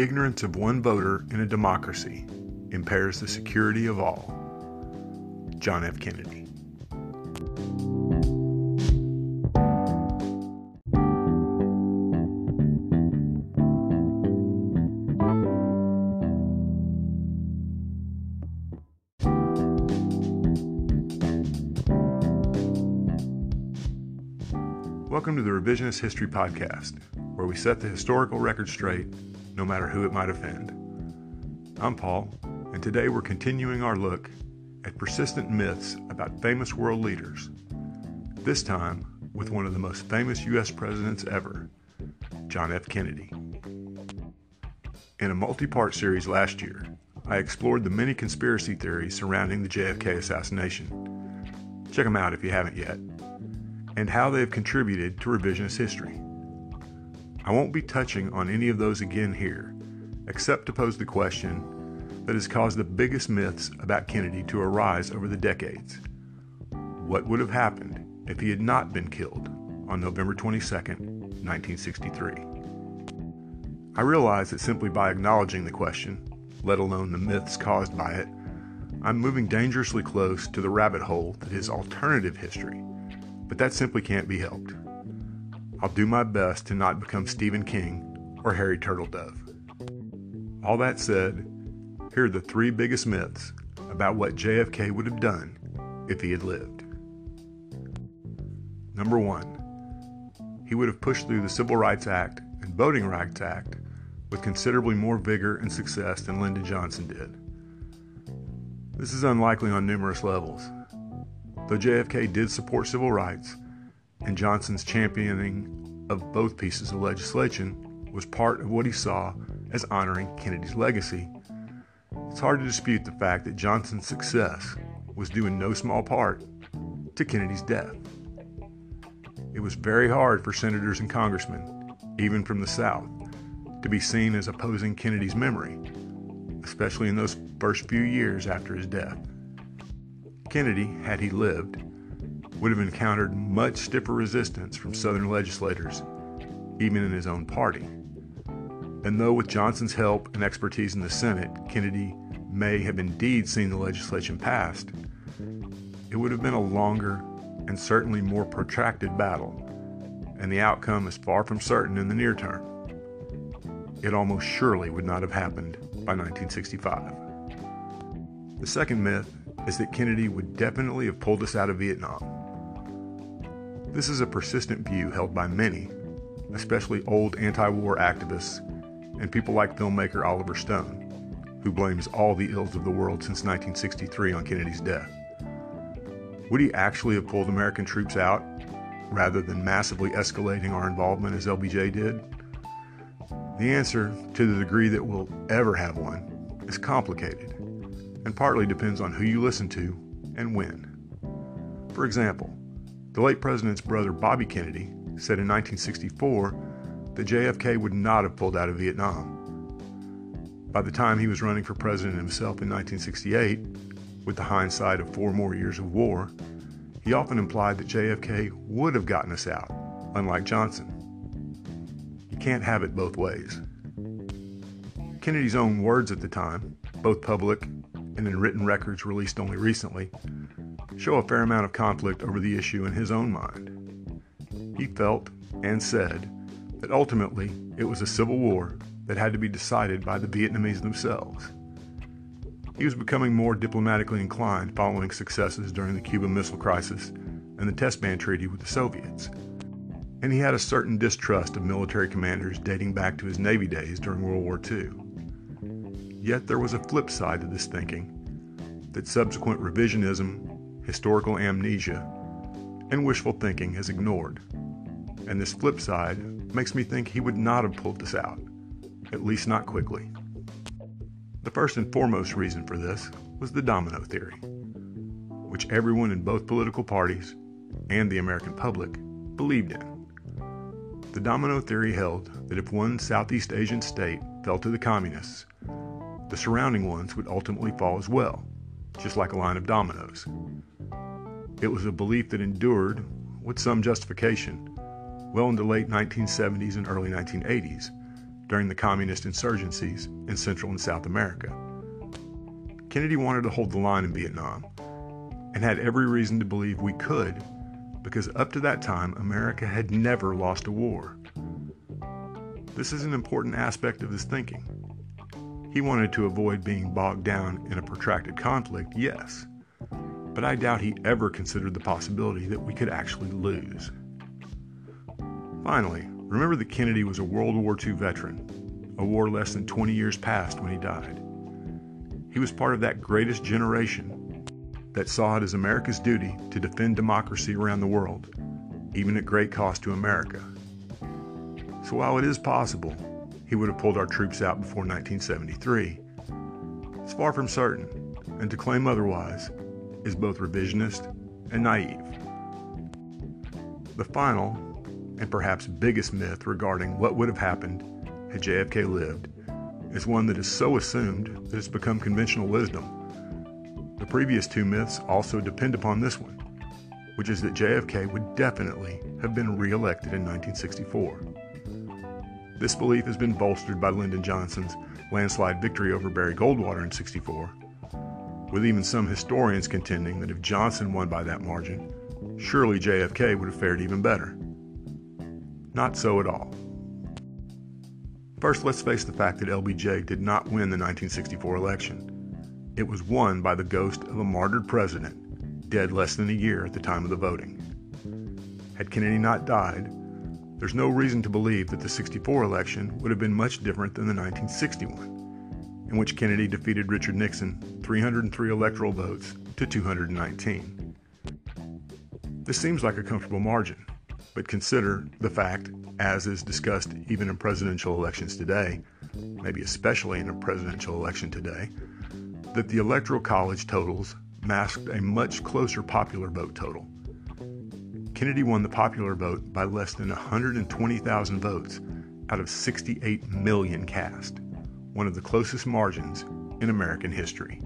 The ignorance of one voter in a democracy impairs the security of all. John F. Kennedy. Welcome to the Revisionist History Podcast, where we set the historical record straight, no matter who it might offend. I'm Paul, and today we're continuing our look at persistent myths about famous world leaders, this time with one of the most famous U.S. presidents ever, John F. Kennedy. In a multi part series last year, I explored the many conspiracy theories surrounding the JFK assassination. Check them out if you haven't yet and how they have contributed to revisionist history. I won't be touching on any of those again here, except to pose the question that has caused the biggest myths about Kennedy to arise over the decades. What would have happened if he had not been killed on November 22, 1963? I realize that simply by acknowledging the question, let alone the myths caused by it, I'm moving dangerously close to the rabbit hole that is alternative history but that simply can't be helped. I'll do my best to not become Stephen King or Harry Turtledove. All that said, here are the three biggest myths about what JFK would have done if he had lived. Number one, he would have pushed through the Civil Rights Act and Voting Rights Act with considerably more vigor and success than Lyndon Johnson did. This is unlikely on numerous levels. Though JFK did support civil rights, and Johnson's championing of both pieces of legislation was part of what he saw as honoring Kennedy's legacy, it's hard to dispute the fact that Johnson's success was due in no small part to Kennedy's death. It was very hard for senators and congressmen, even from the South, to be seen as opposing Kennedy's memory, especially in those first few years after his death. Kennedy, had he lived, would have encountered much stiffer resistance from Southern legislators, even in his own party. And though with Johnson's help and expertise in the Senate, Kennedy may have indeed seen the legislation passed, it would have been a longer and certainly more protracted battle, and the outcome is far from certain in the near term. It almost surely would not have happened by 1965. The second myth is that Kennedy would definitely have pulled us out of Vietnam. This is a persistent view held by many, especially old anti war activists and people like filmmaker Oliver Stone, who blames all the ills of the world since 1963 on Kennedy's death. Would he actually have pulled American troops out rather than massively escalating our involvement as LBJ did? The answer, to the degree that we'll ever have one, is complicated and partly depends on who you listen to and when. For example, the late president's brother Bobby Kennedy said in 1964 that JFK would not have pulled out of Vietnam. By the time he was running for president himself in 1968, with the hindsight of four more years of war, he often implied that JFK would have gotten us out, unlike Johnson. You can't have it both ways. Kennedy's own words at the time, both public and in written records released only recently, show a fair amount of conflict over the issue in his own mind. He felt and said that ultimately it was a civil war that had to be decided by the Vietnamese themselves. He was becoming more diplomatically inclined following successes during the Cuban Missile Crisis and the Test Ban Treaty with the Soviets. And he had a certain distrust of military commanders dating back to his Navy days during World War II. Yet there was a flip side to this thinking that subsequent revisionism, historical amnesia, and wishful thinking has ignored. And this flip side makes me think he would not have pulled this out, at least not quickly. The first and foremost reason for this was the domino theory, which everyone in both political parties and the American public believed in. The domino theory held that if one Southeast Asian state fell to the communists, the surrounding ones would ultimately fall as well, just like a line of dominoes. It was a belief that endured, with some justification, well into the late 1970s and early 1980s, during the communist insurgencies in Central and South America. Kennedy wanted to hold the line in Vietnam and had every reason to believe we could because up to that time, America had never lost a war. This is an important aspect of his thinking. He wanted to avoid being bogged down in a protracted conflict, yes, but I doubt he ever considered the possibility that we could actually lose. Finally, remember that Kennedy was a World War II veteran, a war less than 20 years past when he died. He was part of that greatest generation that saw it as America's duty to defend democracy around the world, even at great cost to America. So while it is possible he would have pulled our troops out before 1973, it's far from certain, and to claim otherwise is both revisionist and naive. The final, and perhaps biggest myth regarding what would have happened had JFK lived is one that is so assumed that it's become conventional wisdom. The previous two myths also depend upon this one, which is that JFK would definitely have been reelected in 1964. This belief has been bolstered by Lyndon Johnson's landslide victory over Barry Goldwater in 64, with even some historians contending that if Johnson won by that margin, surely JFK would have fared even better. Not so at all. First, let's face the fact that LBJ did not win the 1964 election. It was won by the ghost of a martyred president, dead less than a year at the time of the voting. Had Kennedy not died, there's no reason to believe that the 64 election would have been much different than the 1961, in which Kennedy defeated Richard Nixon 303 electoral votes to 219. This seems like a comfortable margin, but consider the fact, as is discussed even in presidential elections today, maybe especially in a presidential election today, that the Electoral College totals masked a much closer popular vote total. Kennedy won the popular vote by less than 120,000 votes out of 68 million cast, one of the closest margins in American history.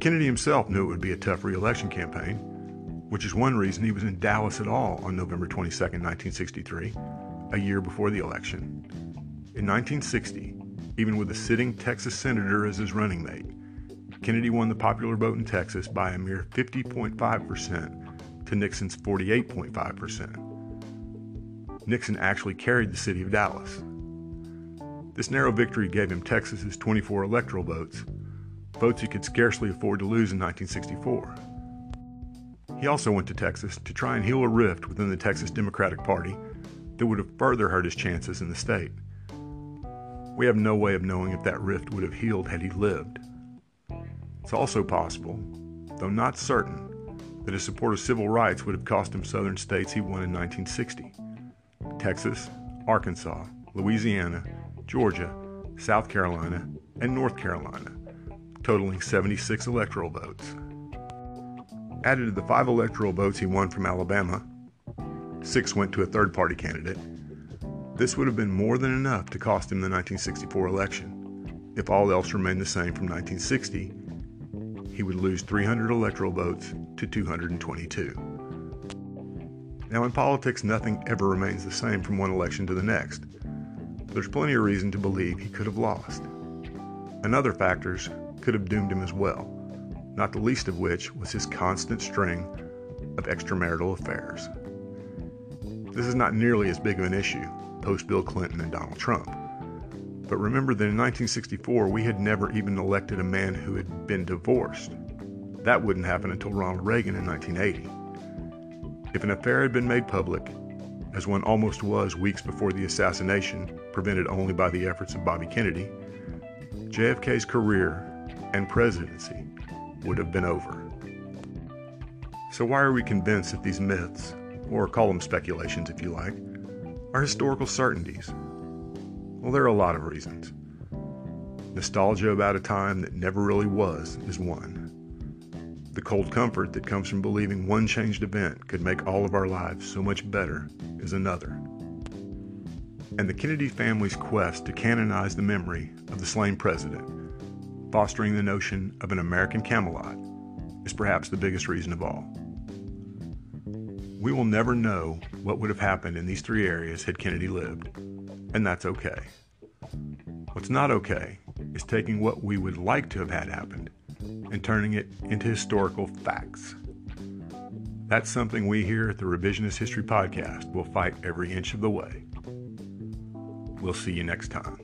Kennedy himself knew it would be a tough reelection campaign, which is one reason he was in Dallas at all on November 22, 1963, a year before the election. In 1960, even with a sitting Texas senator as his running mate, Kennedy won the popular vote in Texas by a mere 50.5% to Nixon's 48.5%. Nixon actually carried the city of Dallas. This narrow victory gave him Texas's 24 electoral votes, votes he could scarcely afford to lose in 1964. He also went to Texas to try and heal a rift within the Texas Democratic Party that would have further hurt his chances in the state. We have no way of knowing if that rift would have healed had he lived. It's also possible, though not certain, that his support of civil rights would have cost him southern states he won in 1960 Texas, Arkansas, Louisiana, Georgia, South Carolina, and North Carolina, totaling 76 electoral votes. Added to the five electoral votes he won from Alabama, six went to a third party candidate. This would have been more than enough to cost him the 1964 election. If all else remained the same from 1960, he would lose 300 electoral votes to 222. Now, in politics, nothing ever remains the same from one election to the next. There's plenty of reason to believe he could have lost. And other factors could have doomed him as well not the least of which was his constant string of extramarital affairs. This is not nearly as big of an issue post Bill Clinton and Donald Trump. But remember that in 1964, we had never even elected a man who had been divorced. That wouldn't happen until Ronald Reagan in 1980. If an affair had been made public, as one almost was weeks before the assassination, prevented only by the efforts of Bobby Kennedy, JFK's career and presidency would have been over. So, why are we convinced that these myths, or call them speculations if you like, are historical certainties? Well, there are a lot of reasons. Nostalgia about a time that never really was is one. The cold comfort that comes from believing one changed event could make all of our lives so much better is another. And the Kennedy family's quest to canonize the memory of the slain president fostering the notion of an American Camelot, is perhaps the biggest reason of all. We will never know what would have happened in these three areas had Kennedy lived. And that's okay. What's not okay is taking what we would like to have had happen and turning it into historical facts. That's something we here at the Revisionist History Podcast will fight every inch of the way. We'll see you next time.